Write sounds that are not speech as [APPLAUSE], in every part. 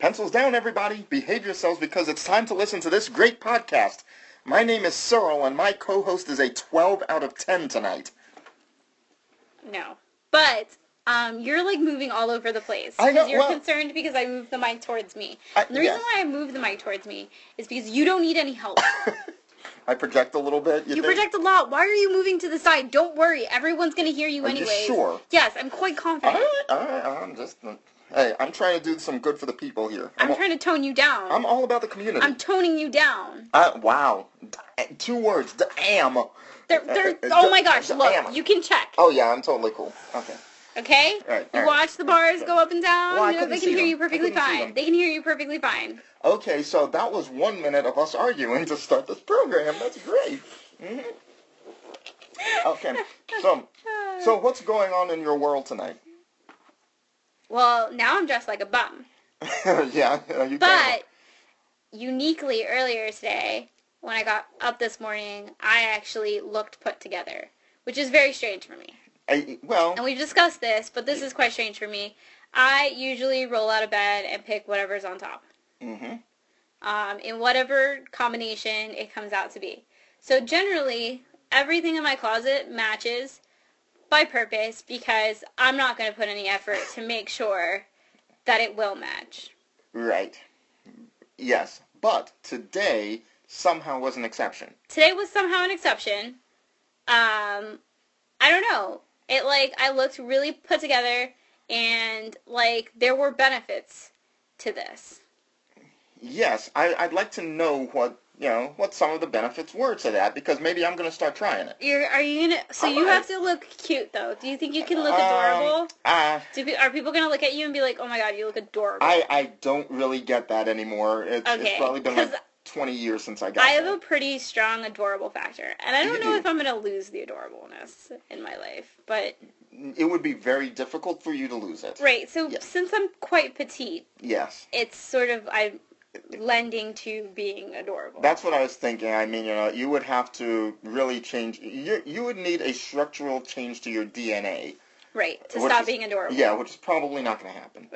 Pencils down, everybody. Behave yourselves because it's time to listen to this great podcast. My name is Cyril, and my co-host is a 12 out of 10 tonight. No. But um, you're like moving all over the place. I know, Because you're well- concerned because I moved the mic towards me. I- the reason yes. why I moved the mic towards me is because you don't need any help. [LAUGHS] I project a little bit. You, you project a lot. Why are you moving to the side? Don't worry. Everyone's going to hear you anyway. sure? Yes, I'm quite confident. right, all right. I'm just. Hey, I'm trying to do some good for the people here. I'm all- trying to tone you down. I'm all about the community. I'm toning you down. Uh, wow. D- Two words. Damn. They're, they're, Uh, uh, oh my gosh, look, you can check. Oh yeah, I'm totally cool. Okay. Okay? Alright, you alright. watch the bars go up and down. Well, no, they can hear them. you perfectly fine. They can hear you perfectly fine. Okay, so that was one minute of us arguing to start this program. That's great. hmm Okay. So, so what's going on in your world tonight? Well, now I'm dressed like a bum. [LAUGHS] yeah, you But uniquely earlier today, when I got up this morning, I actually looked put together, which is very strange for me. I, well, And we've discussed this, but this is quite strange for me. I usually roll out of bed and pick whatever's on top, hmm um, in whatever combination it comes out to be. So generally, everything in my closet matches by purpose because I'm not going to put any effort to make sure that it will match. right. Yes, but today somehow was an exception. today was somehow an exception. Um, I don't know. It like I looked really put together, and like there were benefits to this. Yes, I, I'd like to know what you know what some of the benefits were to that because maybe I'm gonna start trying it. You're, are you gonna? So I you have to look cute though. Do you think you can look Um, adorable? Uh, Do, are people gonna look at you and be like, "Oh my god, you look adorable"? I I don't really get that anymore. It's, Okay, it's probably been like 20 years since I got I have a pretty strong adorable factor, and I don't You know do. if I'm gonna lose the adorableness in my life. But It would be very difficult for you to lose it. right, so Yeah. since I'm quite petite, Yes. it's sort of I'm lending to being adorable. That's what I was thinking. I mean, you know, you would have to really change. You you would need a structural change to your DNA. Right, to stop is- being adorable. Yeah, which is probably not going to happen.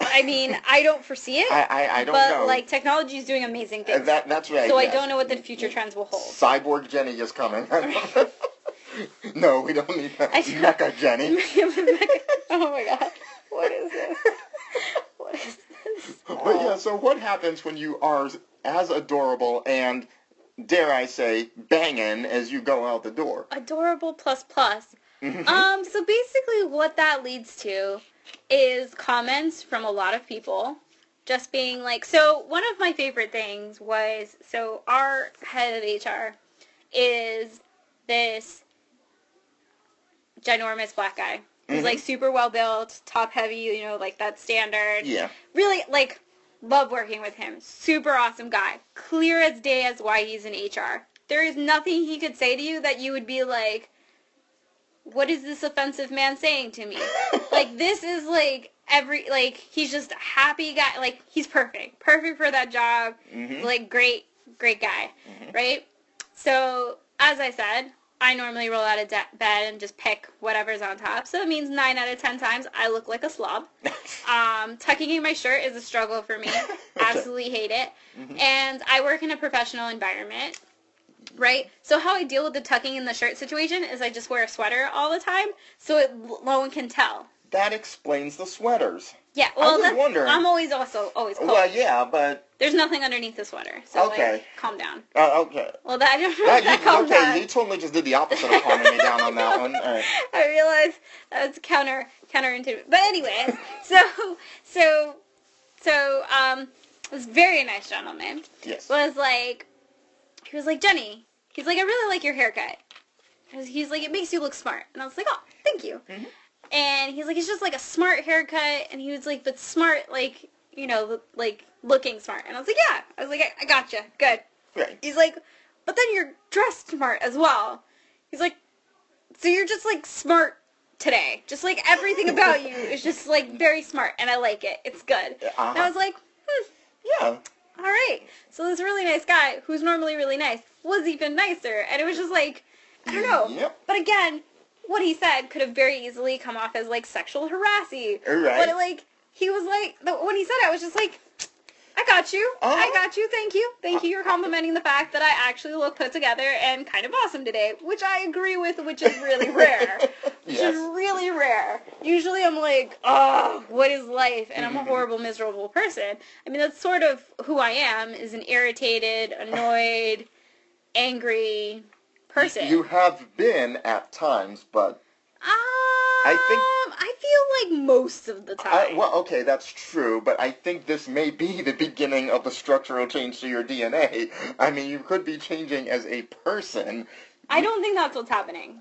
I mean, I don't foresee it, [LAUGHS] I I, I don't but know. like technology is doing amazing things. that that's right. so I don't know what the future trends will hold. Cyborg Jenny is coming. [LAUGHS] no, we don't need that. [LAUGHS] Mecha Jenny. oh my god, what is this? What is this? But yeah, so what happens when you are as adorable and, dare I say, banging as you go out the door? Adorable plus plus. Um, so basically, what that leads to is comments from a lot of people just being like, so one of my favorite things was, so our head of HR is this ginormous black guy. He's Mhm. like super well built, top heavy, you know, like that standard. Yeah. Really, like, love working with him. Super awesome guy. Clear as day as why he's in HR. There is nothing he could say to you that you would be like, what is this offensive man saying to me? [LAUGHS] like, this is like every, like, he's just a happy guy. Like, he's perfect. Perfect for that job. Mhm. Like, great, great guy. Right? So, as I said, I normally roll out of de- bed and just pick whatever's on top. So it means nine out of ten times I look like a slob. [LAUGHS] Um, tucking in my shirt is a struggle for me. [LAUGHS] Absolutely hate it. And I work in a professional environment, right? So how I deal with the tucking in the shirt situation is I just wear a sweater all the time, so it, no one can tell. That explains the sweaters. Yeah, well, was that's, wondering. I'm always also always cold. Well, yeah, but There's nothing underneath the sweater, so Okay. like, calm down. uh, okay. Well, that I don't know Uh, that you, calmed okay, down. you totally just did the opposite of calming me down on that one. Right. [LAUGHS] I realize that's counter counterintuitive. But anyway, [LAUGHS] so so so um this very nice gentleman Yes. was like he was like, Jenny, he's like, I really like your haircut. He's like, it makes you look smart. And I was like, oh, thank you. Mhm. And he's like, it's just like a smart haircut. And he was like, but smart, like, you know, like looking smart. And I was like, yeah. I was like, I, I gotcha. Good. Right. He's like, but then you're dressed smart as well. He's like, so you're just like smart today. Just like everything about you is just like very smart, and I like it. It's good. Uh-huh. And I was like, hmm, Yeah. all right. So this really nice guy, who's normally really nice, was even nicer, and it was just like, I don't know. Yep. But again, what he said could have very easily come off as like sexual harassing. Right. But like he was like, the, when he said it, I was just like, I got you. Oh. I got you. Thank you. Thank you. You're complimenting the fact that I actually look put together and kind of awesome today, which I agree with, which is really [LAUGHS] rare. Which Yes. is really rare. Usually I'm like, oh, what is life? And I'm a Mhm. horrible, miserable person. I mean, that's sort of who I am, is an irritated, annoyed, angry person. You have been at times, but Um, think- I feel like most of the I, time. well, okay, that's true. But I think this may be [LAUGHS] the beginning of the structural change to your DNA. I mean, you could be changing as a person. I don't think that's what's happening.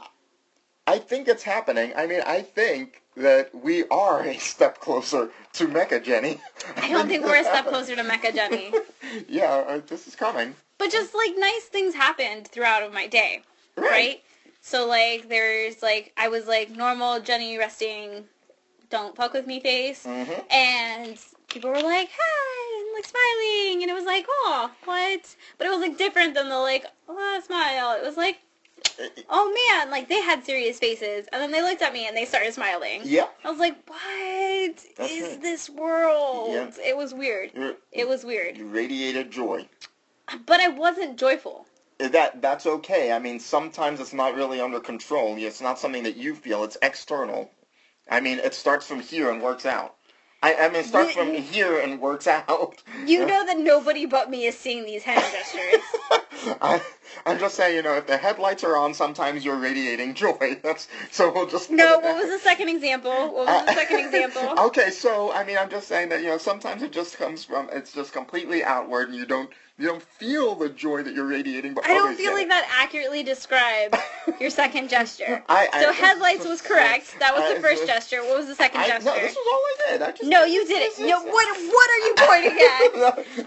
I think it's happening. I mean, I think that we are a [LAUGHS] step closer to Mecha Jenny. I don't think we're a step [LAUGHS] closer to Mecha Jenny. yeah, uh, this is coming. But just like nice things happened throughout of my day, right? So like there's like I was like normal Jenny resting, don't fuck with me face, hmm and people were like hi and like smiling, and it was like oh what? But it was like different than the like oh smile. It was like oh man, like they had serious faces, and then they looked at me and they started smiling. Yeah. I was like, what is That's right. this world? Yeah. It was weird. You're, It was weird. you radiated joy. But I wasn't joyful. Uh, that that's okay. I mean, sometimes it's not really under control. It's not something that you feel. It's external. I mean, it starts from here and works out. I, I mean, it starts from here and works [LAUGHS] out. You know that nobody but me is seeing these hand gestures. [LAUGHS] I, I'm just saying, you know, if the headlights are on, sometimes you're radiating joy. [LAUGHS] That's so we'll just. No, what was the second example? What was the second [LAUGHS] example? Okay, so I mean, I'm just saying that you know sometimes it just comes from it's just completely outward, and you don't you don't feel the joy that you're radiating. But I don't feel like it. that accurately described your [LAUGHS] second gesture. I, I, So headlights was correct. That was I- the first gesture. What was the second gesture? no, this was all I did. I just No, you didn't. No, what what are you pointing at?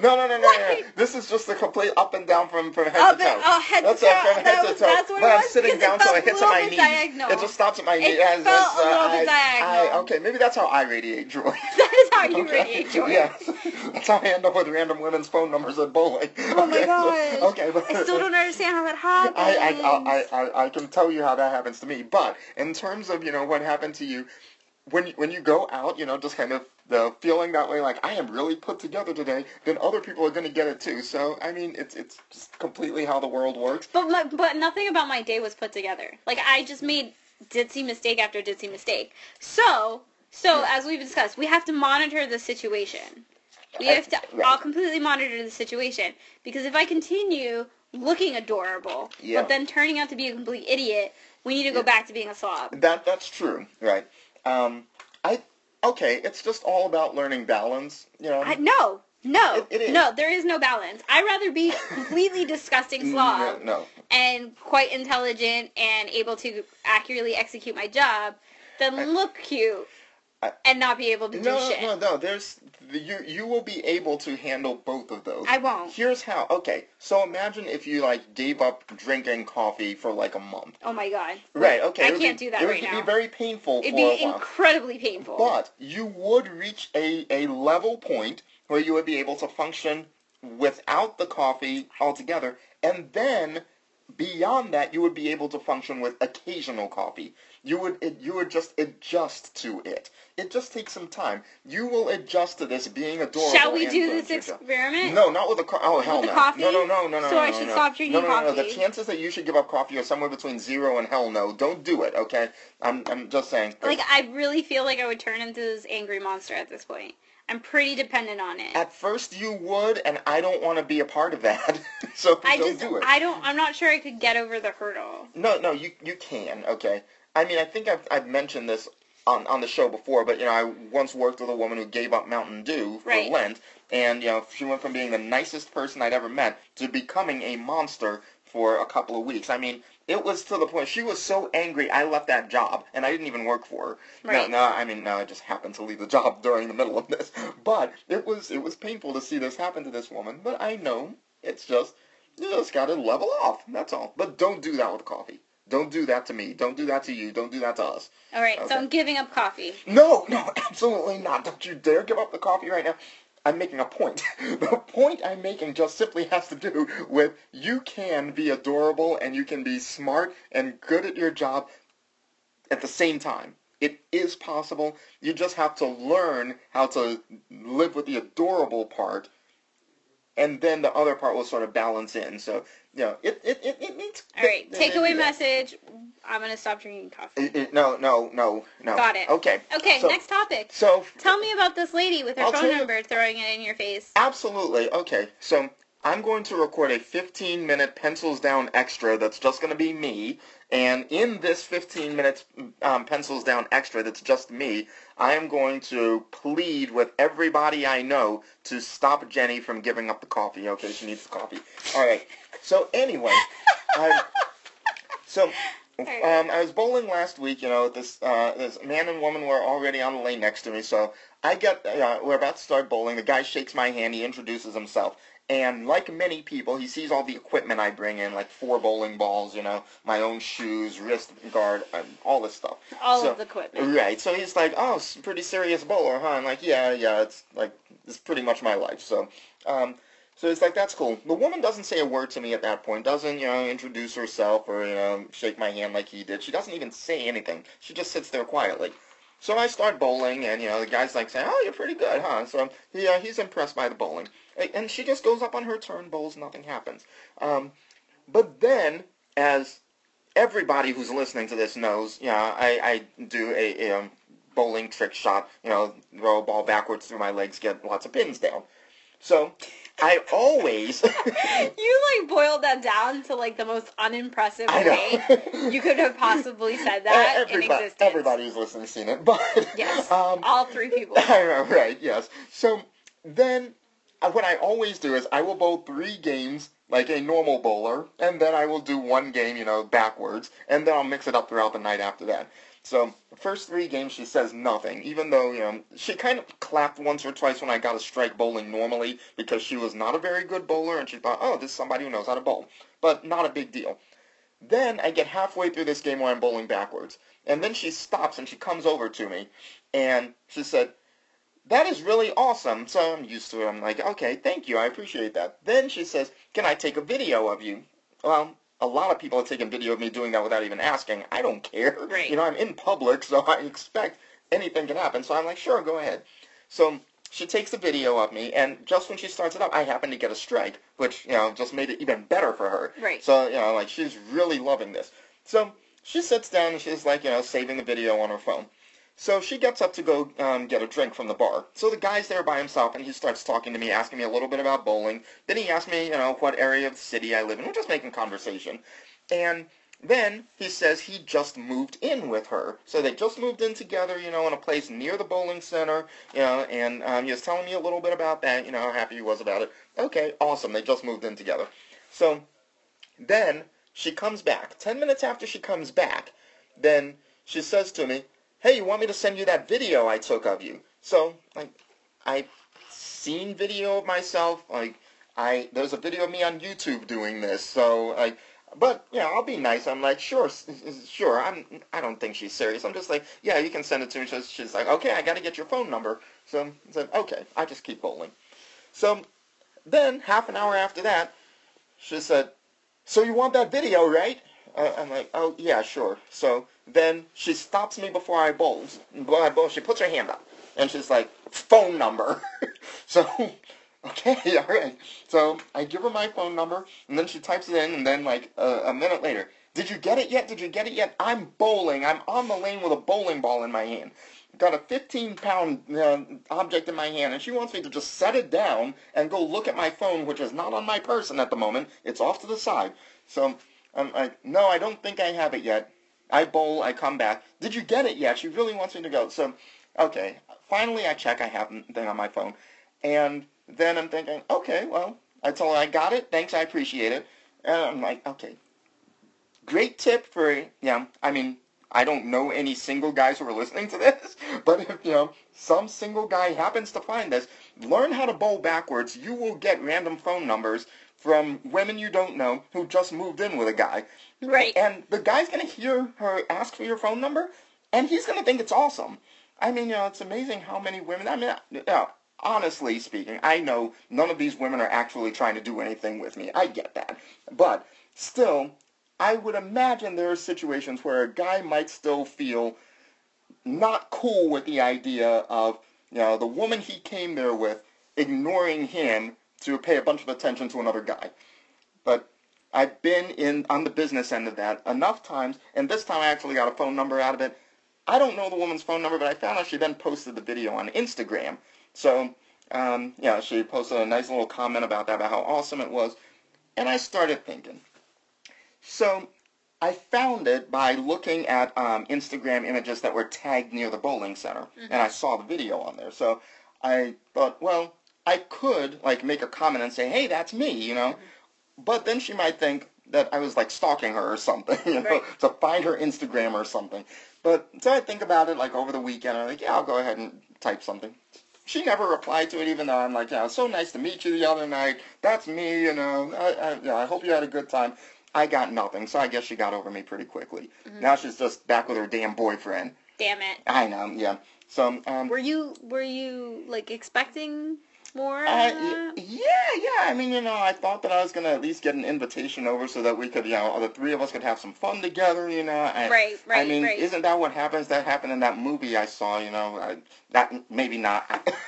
no, no, no, no, no, no. This is just the complete up and down from from head Up to and- oh, head to toe. from head to toe. that's what it I'm sitting down, so it hits at my knees. diagonal. It just stops at my It knee. As, felt as, a little bit diagonal. I, okay, maybe that's how I radiate joy. [LAUGHS] that is how you Okay. radiate joy. Yes, that's how I end up with random women's phone numbers at bowling. Oh my Okay, so- okay, but I still don't understand how that [LAUGHS] happens. I, I, I, I, I can tell you how that happens to me. But in terms of, you know, what happened to you, when, when you go out, you know, just kind of the feeling that way, like, I am really put together today, then other people are going to get it too. So, I mean, it's, it's just completely how the world works. But but nothing about my day was put together. Like I just made ditzy mistake after ditzy mistake. So so Yeah. as we've discussed, we have to monitor the situation. We have to. right. I'll completely monitor the situation because if I continue looking adorable, Yeah. but then turning out to be a complete idiot, we need to go Yeah. back to being a slob. That, that's true, right? Um, I, okay, it's just all about learning balance, you know. I, no, no, It- it no. There is no balance. I'd rather be [LAUGHS] completely disgusting slob No, no. and quite intelligent and able to accurately execute my job than I- look cute I- and not be able to do No, shit. no, no. There's you. You will be able to handle both of those. I won't. Here's how. Okay, so imagine if you like gave up drinking coffee for like a month. Oh my god. Right. Okay. I can't be, do that It right would now. be very painful It'd for be a while. incredibly painful. But you would reach a, a level point where you would be able to function without the coffee altogether, and then beyond that, you would be able to function with occasional coffee. You would it, you would just adjust to it. It just takes some time. You will adjust to this being adorable. Shall we do this experiment? No, not with the co- oh hell the no. coffee? No, no, no, no, no. So no, I should no. stop drinking no, no, No, no. The chances that you should give up coffee are somewhere between zero and hell no. Don't do it. Okay. I'm I'm just saying. Like I really feel like I would turn into this angry monster at this point. I'm pretty dependent on it. At first you would, and I don't want to be a part of that. [LAUGHS] so I don't just do it. I don't I'm not sure I could get over the hurdle. No, no, you you can. Okay. I mean, I think I've I've mentioned this on on the show before, but you know, I once worked with a woman who gave up Mountain Dew for Right. Lent, and you know, she went from being the nicest person I'd ever met to becoming a monster for a couple of weeks. I mean, it was to the point she was so angry I left that job and I didn't even work for her. Right. No, no, I mean, no, I just happened to leave the job during the middle of this. But it was it was painful to see this happen to this woman. But I know it's just you just gotta level off. That's all. But don't do that with coffee. Don't do that to me. Don't do that to you. Don't do that to us. All right, Okay. so I'm giving up coffee. No, no, [LAUGHS] absolutely not. Don't you dare give up the coffee right now. I'm making a point. [LAUGHS] the point I'm making just simply has to do with you can be adorable and you can be smart and good at your job at the same time. It is possible. You just have to learn how to live with the adorable part and then the other part will sort of balance in. So you know, it it it, it needs. All right, takeaway message. I'm gonna stop drinking coffee. It- it- no, no, no, no. Got it. Okay. Okay, So- next topic. So Tell me about this lady with her I'll phone you- number throwing it in your face. Absolutely. Okay. So I'm going to record a 15 minute pencils down extra that's just going to be me. And in this 15 minutes um, pencils down extra that's just me, I am going to plead with everybody I know to stop Jenny from giving up the coffee. Okay, she needs the coffee. All right. So anyway, [LAUGHS] I, so um, I was bowling last week. You know, this uh, this man and woman were already on the lane next to me. So I get uh, we're about to start bowling. The guy shakes my hand. He introduces himself. And like many people, he sees all the equipment I bring in, like four bowling balls, you know, my own shoes, wrist guard, um, all this stuff. All So- of the equipment. Right. So he's like, "Oh, pretty serious bowler, huh?" I'm like, "Yeah, yeah. It's like it's pretty much my life." So, um, so it's like that's cool. The woman doesn't say a word to me at that point. Doesn't you know introduce herself or you know shake my hand like he did. She doesn't even say anything. She just sits there quietly. So I start bowling, and you know the guy's like saying, "Oh, you're pretty good, huh?" So yeah, he's impressed by the bowling, and she just goes up on her turn, bowls, nothing happens. Um, but then, as everybody who's listening to this knows, you know, I, I do a, a um, bowling trick shot, you know, throw a ball backwards through my legs, get lots of pins down. So I always, [LAUGHS] You like boiled that down to like the most unimpressive way you could have possibly [LAUGHS] said that in everybody, existence. everybody who's listening has seen it, [LAUGHS] but Yes. um, All three people. I know, right? Yes. So then, uh, what I always do is I will bowl three games like a normal bowler, and then I will do one game, you know, backwards, and then I'll mix it up throughout the night after that. So the first three games she says nothing, even though you know she kind of clapped once or twice when I got a strike bowling normally because she was not a very good bowler, and she thought, oh, this is somebody who knows how to bowl, but not a big deal. Then I get halfway through this game where I'm bowling backwards, and then she stops and she comes over to me, and she said, that is really awesome. So I'm used to it. I'm like, okay, thank you. I appreciate that. Then she says, can I take a video of you? Well, a lot of people have taken video of me doing that without even asking. I don't care. Right. You know, I'm in public, so I expect anything can happen. So I'm like, sure, go ahead. So she takes the video of me, and just when she starts it up, I happen to get a strike, which, you know, just made it even better for her. Right. So, you know, like, she's really loving this. So she sits down and she's like, you know, saving the video on her phone. So she gets up to go um, get a drink from the bar. So the guy's there by himself, and he starts talking to me, asking me a little bit about bowling. Then he asks me, you know, what area of the city I live in. We're just making conversation. And then he says he just moved in with her. So they just moved in together, you know, in a place near the bowling center, you know, and um, he was telling me a little bit about that, you know, how happy he was about it. Okay, awesome. They just moved in together. So then she comes back. Ten minutes after she comes back, then she says to me, hey, you want me to send you that video I took of you? So, like, I've seen video of myself. Like, I there's a video of me on YouTube doing this. So, like, but yeah, I'll be nice. I'm like, sure, sure. I'm. I don't think she's serious. I'm just like, yeah, you can send it to me. She's, she's like, okay, I got to get your phone number. So I said, okay. I just keep bowling. So then half an hour after that, she said, so you want that video, right? Uh, I'm like, oh yeah, sure. So then she stops me before I bowl. Before I bowl, she puts her hand up, and she's like, phone number. [LAUGHS] so, [LAUGHS] okay, [LAUGHS] all right. So I give her my phone number, and then she types it in, and then like uh, a minute later, did you get it yet? Did you get it yet? I'm bowling. I'm on the lane with a bowling ball in my hand. Got a 15 pound uh, object in my hand, and she wants me to just set it down and go look at my phone, which is not on my person at the moment. It's off to the side. So I'm like, no, I don't think I have it yet. I bowl, I come back. Did you get it yet? She really wants me to go. So, okay. Finally, I check I have thing on my phone. And then I'm thinking, okay, well, I told her I got it. Thanks, I appreciate it. And I'm like, okay. Great tip for, yeah, I mean, I don't know any single guys who are listening to this, [LAUGHS] but if, you know, some single guy happens to find this, learn how to bowl backwards. You will get random phone numbers from women you don't know who just moved in with a guy. Right. And the guy's going to hear her ask for your phone number, and he's going to think it's awesome. I mean, you know, it's amazing how many women, I mean, you know, honestly speaking, I know none of these women are actually trying to do anything with me. I get that. But still, I would imagine there are situations where a guy might still feel not cool with the idea of, you know, the woman he came there with ignoring him to pay a bunch of attention to another guy. But I've been in on the business end of that enough times, and this time I actually got a phone number out of it. I don't know the woman's phone number, but I found out she then posted the video on Instagram. So, um, yeah, she posted a nice little comment about that, about how awesome it was. And I started thinking. So, I found it by looking at um, Instagram images that were tagged near the bowling center, and I saw the video on there. So, I thought, well, I could like make a comment and say, "Hey, that's me," you know. But then she might think that I was like stalking her or something, [LAUGHS] you know, Right. to find her Instagram or something. But so I think about it like over the weekend. I'm like, yeah, I'll go ahead and type something. She never replied to it, even though I'm like, yeah, so nice to meet you the other night. That's me, you know. I, I, yeah, I hope you had a good time. I got nothing, so I guess she got over me pretty quickly. Now she's just back with her damn boyfriend. Damn it. I know, yeah. So, um, Were you were you like expecting more? That? yeah, yeah. I mean, you know, I thought that I was gonna at least get an invitation over so that we could, you know, the three of us could have some fun together. You know. I, Right, I mean, right. isn't that what happens? That happened in that movie I saw. You know, I, that maybe not. [LAUGHS]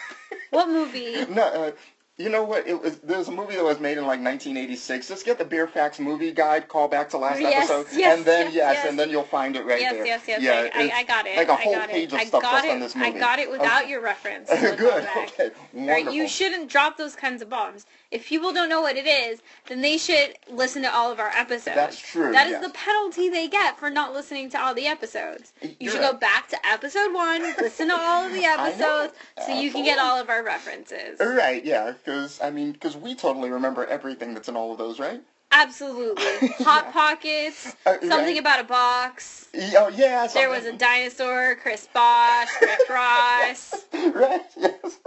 What movie? no, uh, you know what? It was there was a movie that was made in like 1986. Just get the Beer Facts movie guide. Call back to last Yes, episode, yes, and then yes, yes, yes. and then you'll find it right yes, there. yes, yes, Yeah, I, I, got it. Like a I whole got page it. of I stuff got just it. on this movie. I got it without Okay. your reference. [LAUGHS] Good. Okay. Right, Wonderful. you shouldn't drop those kinds of bombs. If people don't know what it is, then they should listen to all of our episodes. That's true, That is yes. the penalty they get for not listening to all the episodes. You You're should right. go back to episode one, listen to all of the [LAUGHS] episodes, so you can get all of our references. Right, yeah, because I mean, because we totally remember everything that's in all of those, right? Absolutely. [LAUGHS] Hot Pockets, [LAUGHS] Uh, something right. about a box. Oh yeah, There was a dinosaur, Chris Bosh, Rick [LAUGHS] Ross. right. Yes,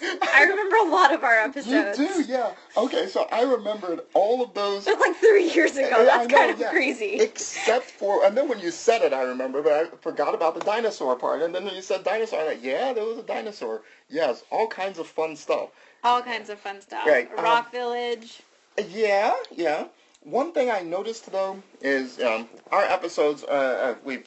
Yes, I remember a lot of our episodes. you do. Yeah. Okay, so I remembered all of those. Was like three years ago. I That's know, kind of yeah. crazy. Except for, and then when you said it, I remember, but I forgot about the dinosaur part. And then when you said dinosaur, I'm like, yeah, there was a dinosaur. Yes, all kinds of fun stuff. All kinds of fun stuff. Right, Rock um, Village. Yeah, yeah. One thing I noticed though is um, our episodes. Uh, uh, we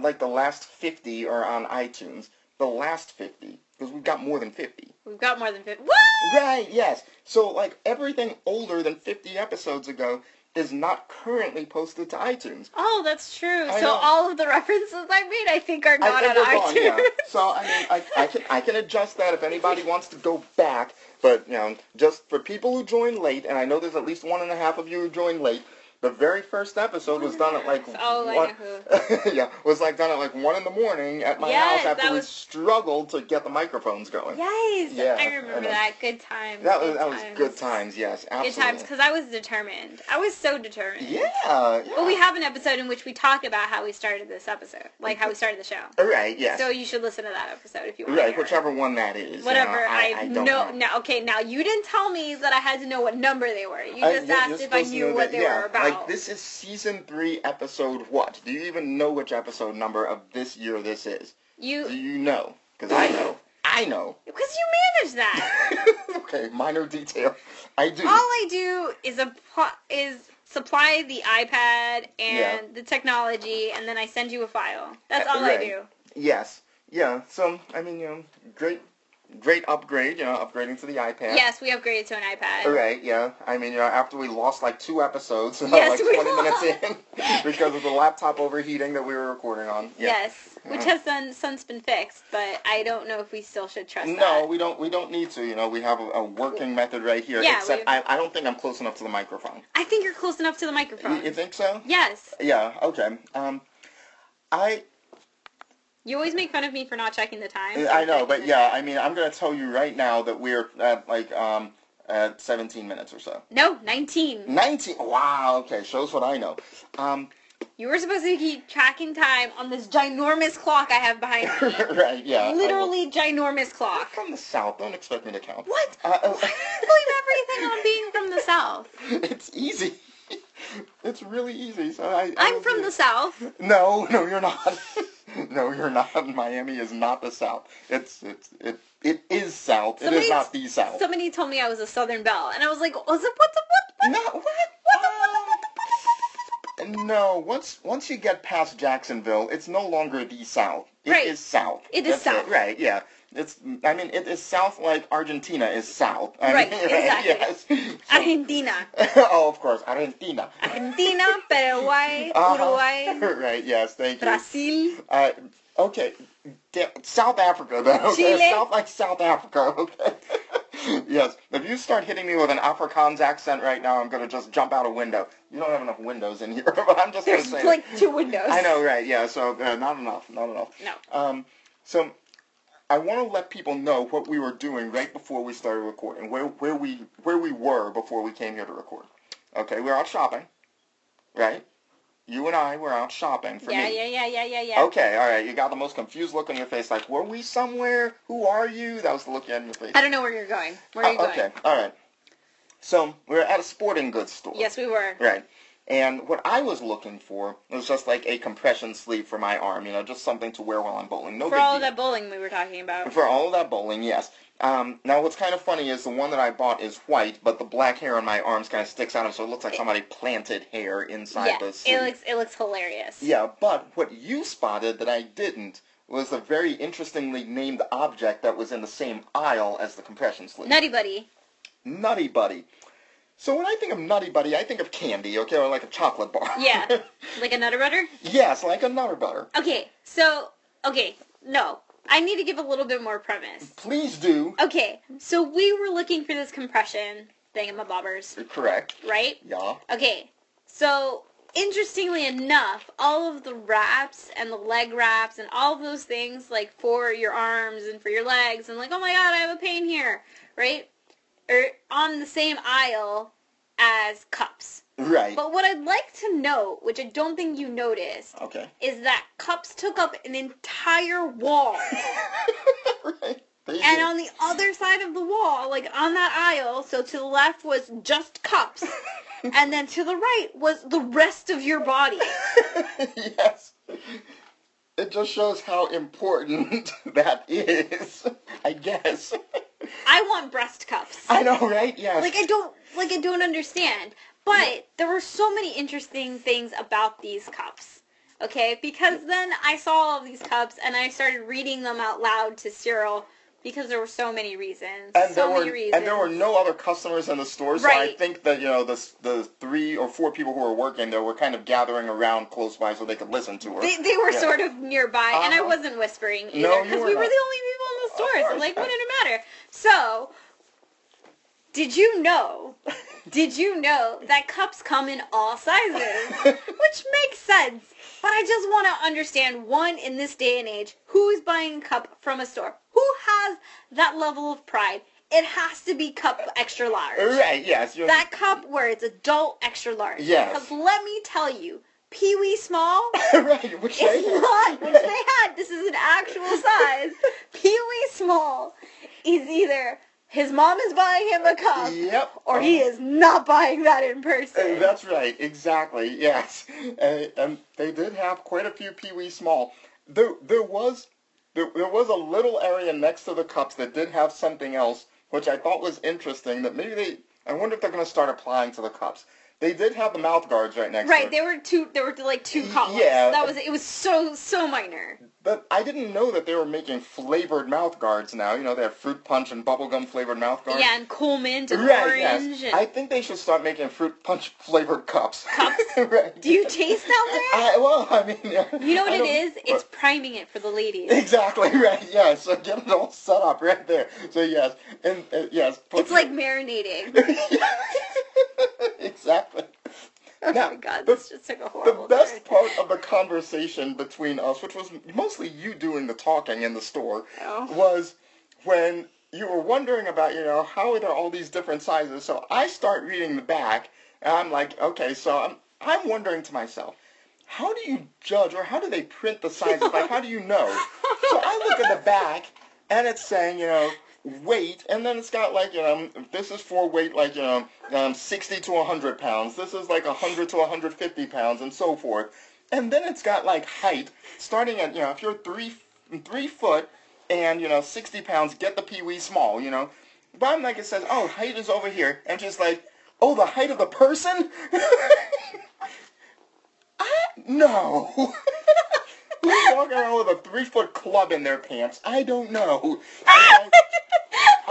like the last fifty are on iTunes. The last fifty because we've got more than fifty. We've got more than 50. What? Right. Yes. So like everything older than fifty episodes ago is not currently posted to iTunes. Oh, that's true. I so know. all of the references I made, I think, are not think on iTunes. yeah. [LAUGHS] So I mean, I, I can I can adjust that if anybody wants to go back. But you know, just for people who joined late, and I know there's at least one and a half of you who joined late. The very first episode was done at like Oh, one, know uh-huh. [LAUGHS] yeah, was like done at like one in the morning at my Yes, house after that we was- struggled to get the microphones going. Yes, Yeah, I remember know. Uh, that. Good times. That was good that was times. good times. Yes, Good times, because I was determined. I was so determined. Yeah, yeah. But we have an episode in which we talk about how we started this episode, like how we started the show. [LAUGHS] Right. Yes. So you should listen to that episode if you want. right. to hear it. Whichever one that is. you Whatever. know, I, I, I don't know. Now, okay. Now you didn't tell me that I had to know what number they were. You uh, just you're- asked if I knew what they yeah, were about. Like Oh. this is season three, episode what? Do you even know which episode number of this year this is? Do you you know? Because I know. I know. [LAUGHS] because you manage that. [LAUGHS] okay, minor detail. I do. All I do is a is supply the iPad and Yeah. the technology, and then I send you a file. That's uh, all Right. I do. Yes. Yeah. So I mean, you know, great, great upgrade. You know, upgrading to the iPad. Yes, we upgraded to an iPad. Right, yeah. I mean, you know, after we lost like two episodes, Yes, like 20 lost. minutes in, [LAUGHS] because of the laptop overheating that we were recording on. Yeah. Yes, which has then since been fixed, but I don't know if we still should trust No, that. we don't. We don't need to. You know, we have a, a working method right here. Yeah, except I, I don't think I'm close enough to the microphone. I think you're close enough to the microphone. You, you think so? yes. Yeah. Okay. Um, I You always make fun of me for not checking the time. I know, but yeah. I mean, I'm gonna tell you right now that we're at like um at 17 minutes or so. No, 19. 19. Wow. Okay. Shows what I know. Um. You were supposed to keep tracking time on this ginormous clock I have behind me. [LAUGHS] right. Yeah. Literally ginormous I'm clock. from the south. Don't expect me to count. What? Uh, uh, you blame everything on being from the South? [LAUGHS] it's easy. [LAUGHS] It's really easy. So I. I I'm will from the. South. No, no, you're not. No, you're not. Miami is not the South. It's it's it it is South. it Somebody- is not the South. Somebody told me I was a Southern Belle, and I was like, was it, what the, what, what, no, what, what, the, um, no. Once once you get past Jacksonville, it's no longer the South. It is Right. South. It is That's South. right? Yeah. It's, I mean, it is south like Argentina is south. I Right, mean, [LAUGHS] exactly. Yes. [LAUGHS] Argentina. [LAUGHS] oh, of course, Argentina. Argentina, Paraguay, Uh-huh. Uruguay, right, yes, thank you. Brazil. Uh, okay, South Africa then. Okay, Chile. South like South Africa. Okay. yes, if you start hitting me with an Afrikaans accent right now, I'm gonna just jump out a window. You don't have enough windows in here, but I'm just There's gonna say. like two windows. I know, right? Yeah, so uh, not enough, not enough. No. Um, so I want to let people know what we were doing right before we started recording, where where we where we were before we came here to record. Okay, we were out shopping, right? You and I were out shopping for Yeah, me. yeah, yeah, yeah, yeah, yeah. Okay, all right. You got the most confused look on your face, like, were we somewhere? Who are you? That was the look you had in your face. I don't know where you're going. Where are you Uh, going? okay, all right. So we were at a sporting goods store. Yes, we were. Right. And what I was looking for was just like a compression sleeve for my arm, you know, just something to wear while I'm bowling. No For all that bowling we were talking about. For all of that bowling, yes. Um, now, what's kind of funny is the one that I bought is white, but the black hair on my arms kind of sticks out, of so it looks like somebody planted hair inside yeah, the sleeve. it looks it looks hilarious. Yeah, but what you spotted that I didn't was a very interestingly named object that was in the same aisle as the compression sleeve. Nutty Buddy. Nutty Buddy. So when I think of Nutty Buddy, I think of candy, okay, or like a chocolate bar. Yeah. [LAUGHS] like a Nutter Butter? yes, like a Nutter Butter. Okay, so okay, no. I need to give a little bit more premise. Please do. Okay, so we were looking for this compression thingamabobbers, Correct. right? Yeah. Okay, so interestingly enough, all of the wraps and the leg wraps and all of those things, like for your arms and for your legs, and like, oh my god, I have a pain here, right? On the same aisle as cups. Right. But what I'd like to note, which I don't think you noticed, Okay. is that cups took up an entire wall. [LAUGHS] right. And on the other side of the wall, like on that aisle, so to the left was just cups. [LAUGHS] and then to the right was the rest of your body. [LAUGHS] yes. It just shows how important that is. I guess. I want breast cups. I know, right? Yes. Like I don't like I don't understand. But there were so many interesting things about these cups. Okay? Because then I saw all of these cups and I started reading them out loud to Cyril because there were so many reasons. and so there many were reasons. and there were no other customers in the store, so I think that you know the the three or four people who were working there were kind of gathering around close by so they could listen to her. They, they were Yeah. sort of nearby, and I Uh-huh. wasn't whispering either because were we were the only people in the store. So like, what did it matter? So, did you know? Did you know that cups come in all sizes, [LAUGHS] which makes sense? But I just want to understand one in this day and age, who's buying a cup from a store? Who has that level of pride? It has to be cup extra large. right? Yes. You're, That cup where it's adult extra large. Yes. Because let me tell you, Pee Wee Small [LAUGHS] right. Which they not, which they had. This is an actual size. [LAUGHS] Pee Wee Small is either his mom is buying him a cup, Yep. or he is not buying that in person. That's right, exactly. Yes, uh, and they did have quite a few Pee Wee Small. There, there was, there, there was a little area next to the cups that did have something else, which I thought was interesting. That maybe they, I wonder if they're going to start applying to the cups. They did have the mouth guards right next. Right, to it. there were two. There were like two columns. Yeah. that was it. Was so so minor. But I didn't know that they were making flavored mouth guards now. You know, they have fruit punch and bubblegum flavored mouth guards. Yeah, and cool mint and Right, orange. yes. And, I think they should start making fruit punch flavored cups. Cups? [LAUGHS] right. do you taste that? I, well, I mean, [LAUGHS] You know what it is? it? It's priming it for the ladies. Exactly [LAUGHS] right. Yeah. So get it all set up right there. So yes, and uh, yes. It's like marinating. exactly. [LAUGHS] Oh Now, my god, the- this just took a The best turn. part of the conversation between us, which was mostly you doing the talking in the store, Oh. was when you were wondering about, you know, how are there all these different sizes? So I start reading the back, and I'm like, okay, so I'm, I'm wondering to myself, how do you judge, or how do they print the sizes? Like, how do you know? So I look at the back, and it's saying, you know, weight, and then it's got like, you know, this is for weight, like, you know, um, 60 to 100 pounds. This is like 100 to 150 pounds, and so forth. And then it's got like height, starting at, you know, if you're three, three foot, and, you know, 60 pounds, get the Pee Wee small, you know. But I'm like, it says, oh, height is over here. And she's like, oh, the height of the person? [LAUGHS] I, no. [LAUGHS] Who's walking around with a three foot club in their pants? I don't know. [LAUGHS]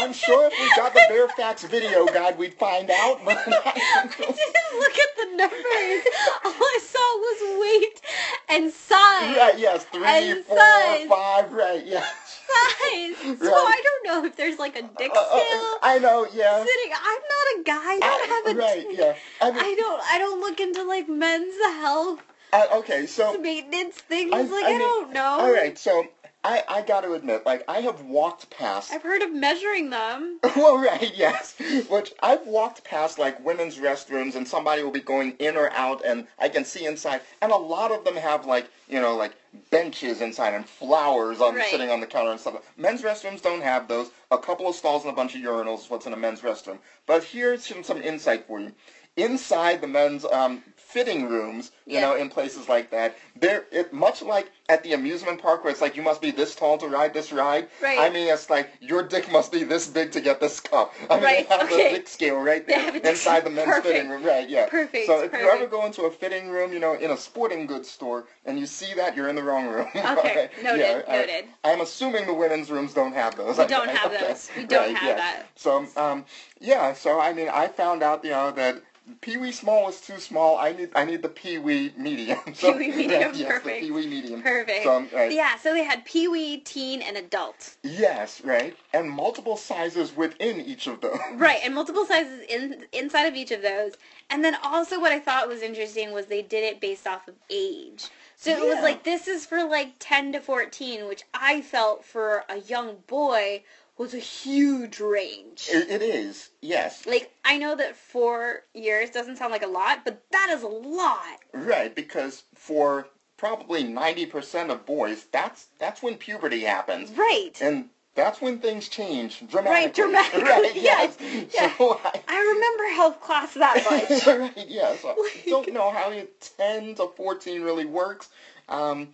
I, am sure if we got the Fairfax video guide, we'd find out. But I [LAUGHS] I didn't look at the numbers. All I saw was weight and size. Right, yes, three, And four, size. five, right, yeah. Size. [LAUGHS] So Right. I don't know if there's like a dick Uh, uh, scale I know, yeah. sitting. I'm not a guy. I don't have a. right, yeah. I mean, I don't. I don't look into like men's health I, okay, so maintenance things. I- like I I, don't know. all right, so I I got to admit, like I have walked past I've heard of measuring them. [LAUGHS] well, right, yes. Which I've walked past like women's restrooms and somebody will be going in or out and I can see inside and a lot of them have like, you know, like benches inside and flowers on Right. sitting on the counter and stuff. Men's restrooms don't have those. A couple of stalls and a bunch of urinals is what's in a men's restroom. But here's some, some insight for you. Inside the men's um, fitting rooms, you Yeah. know, in places like that, there it much like at the amusement park where it's like you must be this tall to ride this ride. Right. I mean, it's like your dick must be this big to get this cup. I mean, Right, they have okay. the dick scale right there have a dick inside the men's Perfect. fitting room. Right, yeah. Perfect, So if you ever go into a fitting room, you know, in a sporting goods store, and you see that, you're in the wrong room. [LAUGHS] Okay, noted, Yeah, I- noted. I'm assuming the women's rooms don't have those. We I don't [LAUGHS] have Okay. those. We don't Right, have yeah. that. So, um, yeah. So I mean, I found out, you know, that Pee Wee small is too small. I need, I need the Pee Wee medium. [LAUGHS] So, Pee Wee medium, right, yes, perfect. The Pee Wee medium. Perfect. So, right. Uh, yeah. So they had pee wee, teen, and adult. Yes, right. And multiple sizes within each of those. [LAUGHS] Right, and multiple sizes in inside of each of those. And then also what I thought was interesting was they did it based off of age. So it was like this is for like 10 to 14, which I felt for a young boy was a huge range. It, it is. Yes. Like I know that 4 years doesn't sound like a lot, but that is a lot. Right, because for probably 90% of boys, that's that's when puberty happens. Right. And that's when things change dramatically. Right, dramatically, [LAUGHS] Right, [LAUGHS] yes, yes. So I, I remember health class that [LAUGHS] much. right, yeah. So I don't know how 10 to 14 really works. Um,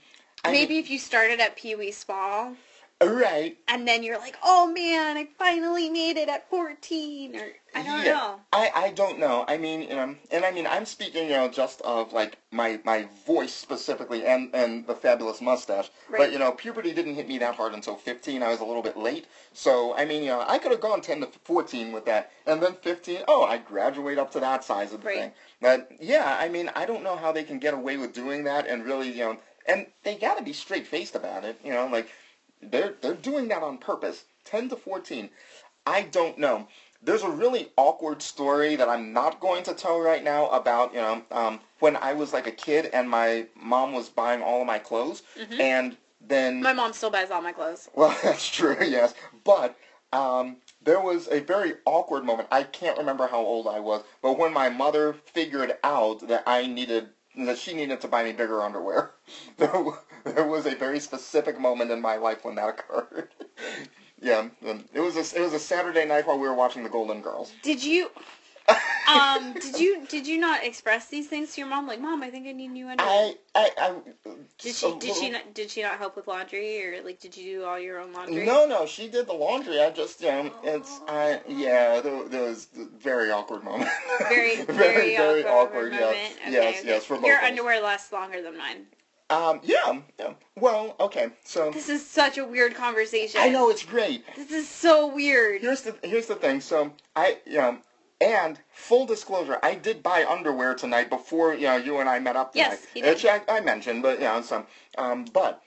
I Maybe if you started at Pee Wee Small mean, right. and then you're like, oh man, I finally made it at 14, or I don't Yeah. know. I, I don't know. I mean, you know, and I mean, I'm speaking, you know, just of like my my voice specifically and and the fabulous mustache. Right. But you know, puberty didn't hit me that hard until 15. I was a little bit late. So I mean, you know, I could have gone 10 to 14 with that, and then 15. Oh, I graduate up to that size of the Right. thing. But yeah, I mean, I don't know how they can get away with doing that and really, you know, and they got to be straight faced about it. You know, like they're they're doing that on purpose. 10 to 14. I don't know. There's a really awkward story that I'm not going to tell right now about, you know, um, when I was like a kid and my mom was buying all of my clothes, and then Mm-hmm. My mom still buys all my clothes. well, [LAUGHS] that's true, yes. But um, there was a very awkward moment. I can't remember how old I was, but when my mother figured out that I needed, that she needed to buy me bigger underwear, [LAUGHS] there, there was a very specific moment in my life when that occurred. [LAUGHS] yeah, it was a, it was a Saturday night while we were watching The Golden Girls. Did you? [LAUGHS] Um, did you did you not express these things to your mom? Like, mom, I think I need new underwear. I, I, I did she did she not did she not help with laundry or like did you do all your own laundry? No, no, she did the laundry. I just, you know, it's, I, yeah, there, there was a very awkward moment. Very very, very, very awkward, awkward. Yes, moment. Okay, yes, okay. yes, for both Your underwear lasts longer than mine. Um, yeah, yeah. Well, okay, so This is such a weird conversation. I know it's great. This is so weird. Here's the here's the thing. So I, you know, and full disclosure, I did buy underwear tonight before you know you and I met up tonight. Yes, he did. Which I, I mentioned, but you know, some, um, but.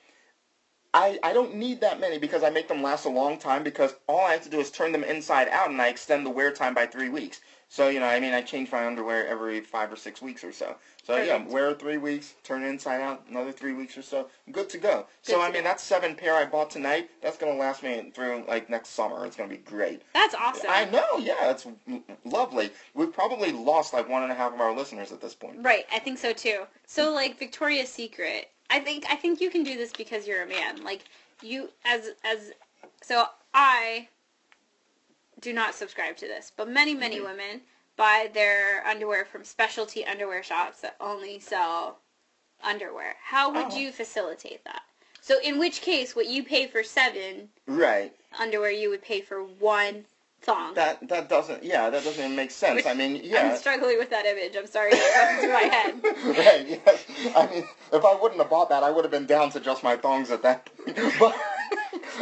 I, I don't need that many because I make them last a long time because all I have to do is turn them inside out and I extend the wear time by three weeks. So, you know, I mean, I change my underwear every five or six weeks or so. So, yeah, Perfect. wear three weeks, turn it inside out, another three weeks or so. Good to go. so, Good I to mean, go. that seven pair I bought tonight, that's going to last me through, like, next summer. It's going to be great. That's awesome. I know, yeah, it's lovely. We've probably lost, like, one and a half of our listeners at this point. Right, I think so too. So like Victoria's Secret, I think I think you can do this because you're a man. Like you as as so I do not subscribe to this, but many many Mm-hmm. women buy their underwear from specialty underwear shops that only sell underwear. How would Oh. you facilitate that? So in which case what you pay for 7 Right. underwear you would pay for one thong. That that doesn't yeah that doesn't even make sense. I mean yeah. I'm struggling with that image. I'm sorry, that goes through my head. [LAUGHS] right. Yes. I mean, if I wouldn't have bought that, I would have been down to just my thongs at that. point. [LAUGHS] but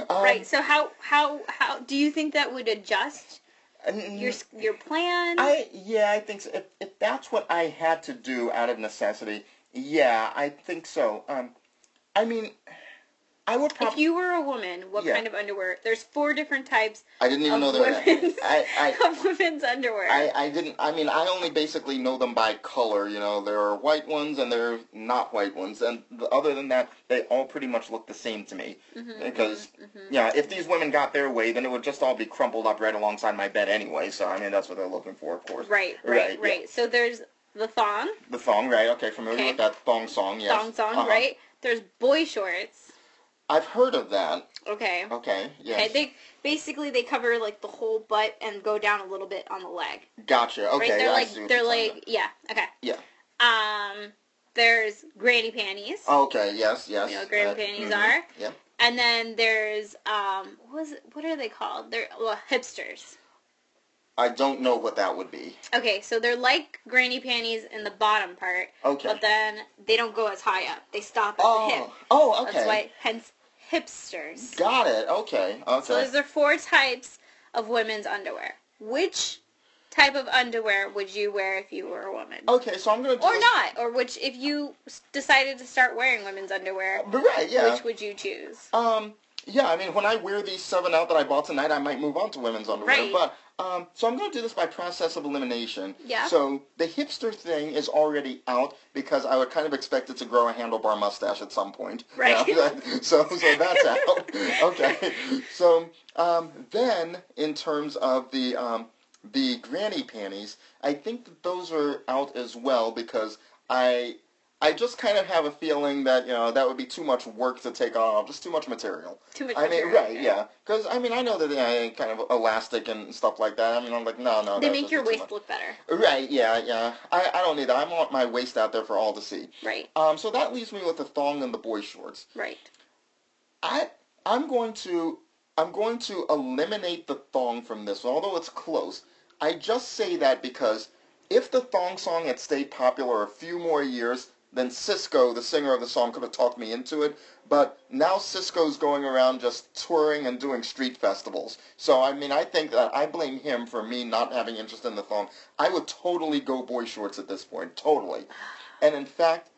um, Right. So how how how do you think that would adjust your your plan? I yeah, I think so. If if that's what I had to do out of necessity, yeah, I think so. Um, I mean, I would if you were a woman, what Yeah. kind of underwear? There's four different types I didn't even of know there were. I, I [LAUGHS] of women's underwear. I, I didn't. I mean, I only basically know them by color. You know, there are white ones and there are not white ones, and other than that, they all pretty much look the same to me. Mhm, Because, mhm, mhm. yeah, if these women got their way, then it would just all be crumpled up right alongside my bed anyway. So I mean, that's what they're looking for, of course. Right, Right, right, right. yeah. So there's the thong, The thong, right? Okay, familiar Okay. with that thong song? Yes. thong song, Uh-huh. right? There's boy shorts. I've heard of that. Okay. Okay. Yes. Okay. They basically they cover like the whole butt and go down a little bit on the leg. gotcha. Okay. right? They're like they're like yeah. Okay. Yeah. Um. There's granny panties. Okay. Yes. Yes. You know what granny Uh, panties mhm. are. Yep. And then there's um what was it, what are they called? They're well hipsters. I don't know what that would be. Okay, so they're like granny panties in the bottom part, Okay. but then they don't go as high up. They stop at the hip. oh. Oh. Okay. That's why hence hipsters. Got it. Okay. Okay. So those are four types of women's underwear. Which type of underwear would you wear if you were a woman? okay. So I'm gonna. Do Or this- not, or which if you decided to start wearing women's underwear, But right. Yeah. which would you choose? Um. Yeah. I mean, when I wear these seven out that I bought tonight, I might move on to women's underwear. Right. But um. So I'm gonna do this by process of elimination. Yeah. So the hipster thing is already out because I would kind of expect it to grow a handlebar mustache at some point. [LAUGHS] Right. Yeah, [LAUGHS] so so that's out. [LAUGHS] okay. So um, then in terms of the um, the granny panties, I think that those are out as well because I I just kind of have a feeling that you know that would be too much work to take off, just too much material. Too much. I mean, material. right, yeah, because I mean, I know that they're kind of elastic and stuff like that. I mean, I'm like, no, no, They make your waist look better. Right, yeah, yeah. I, I don't need that. I want my waist out there for all to see. Right. Um, so that leaves me with the thong and the boy shorts. Right. I I'm going to I'm going to eliminate the thong from this, one, although it's close. I just say that because if the thong song had stayed popular a few more years, then Sisqó, the singer of the song, could have talked me into it. But now Sisqó's going around just touring and doing street festivals. So I mean, I think that I blame him for me not having interest in the song. I would totally go boy shorts at this point, totally. And in fact,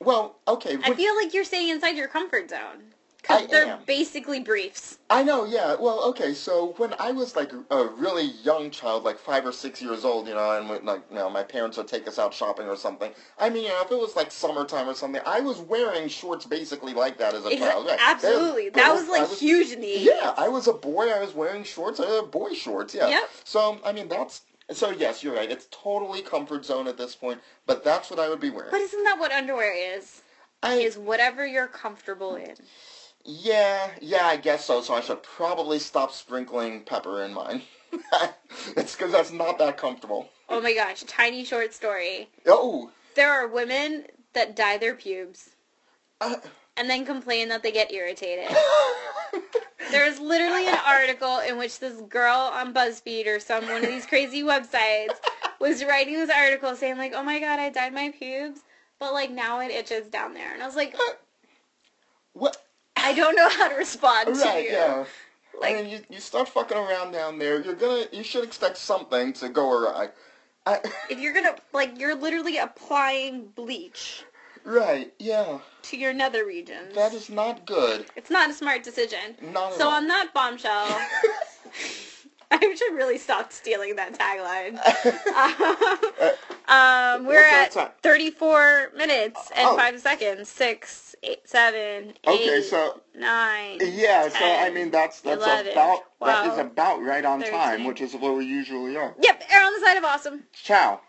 well, okay. I feel like you're staying inside your comfort zone. Because they're am. basically briefs. I know, yeah. Well, okay. So when I was like a really young child, like five or six years old, you know, and like, you know, my parents would take us out shopping or something. I mean, you know, if it was like summertime or something, I was wearing shorts basically like that as a child. Right. Absolutely. That was like huge in the 80s. Yeah, I was a boy. I was wearing shorts. I had boy shorts. Yeah. Yep. So I mean, that's so yes, you're right. It's totally comfort zone at this point. But that's what I would be wearing. But isn't that what underwear is? I, Is whatever you're comfortable in. Yeah, yeah, I guess so. So I should probably stop sprinkling pepper in mine. [LAUGHS] it's because that's not that comfortable. Oh my gosh, tiny short story. Oh, There are women that dye their pubes uh, and then complain that they get irritated. [LAUGHS] There's literally an article in which this girl on BuzzFeed or some one of these crazy websites was writing this article saying like, "Oh my god, I dyed my pubes, but like now it itches down there." And I was like, what? I don't know how to respond to Right, you. yeah. Like- I mean, you, you start fucking around down there, you're gonna, you should expect something to go awry. I, [LAUGHS] If you're gonna like, you're literally applying bleach right, yeah. to your nether regions. That is not good. It's not a smart decision. Not So all. on that bombshell, [LAUGHS] [LAUGHS] I should really stop stealing that tagline. um, we're at time? 34 minutes and Oh. 5 seconds. Six, eight, seven, Okay, eight, so nine. yeah, so I mean that's that's 11, about that is about right on time, which is where we usually are. Yep, err on the side of awesome. Ciao.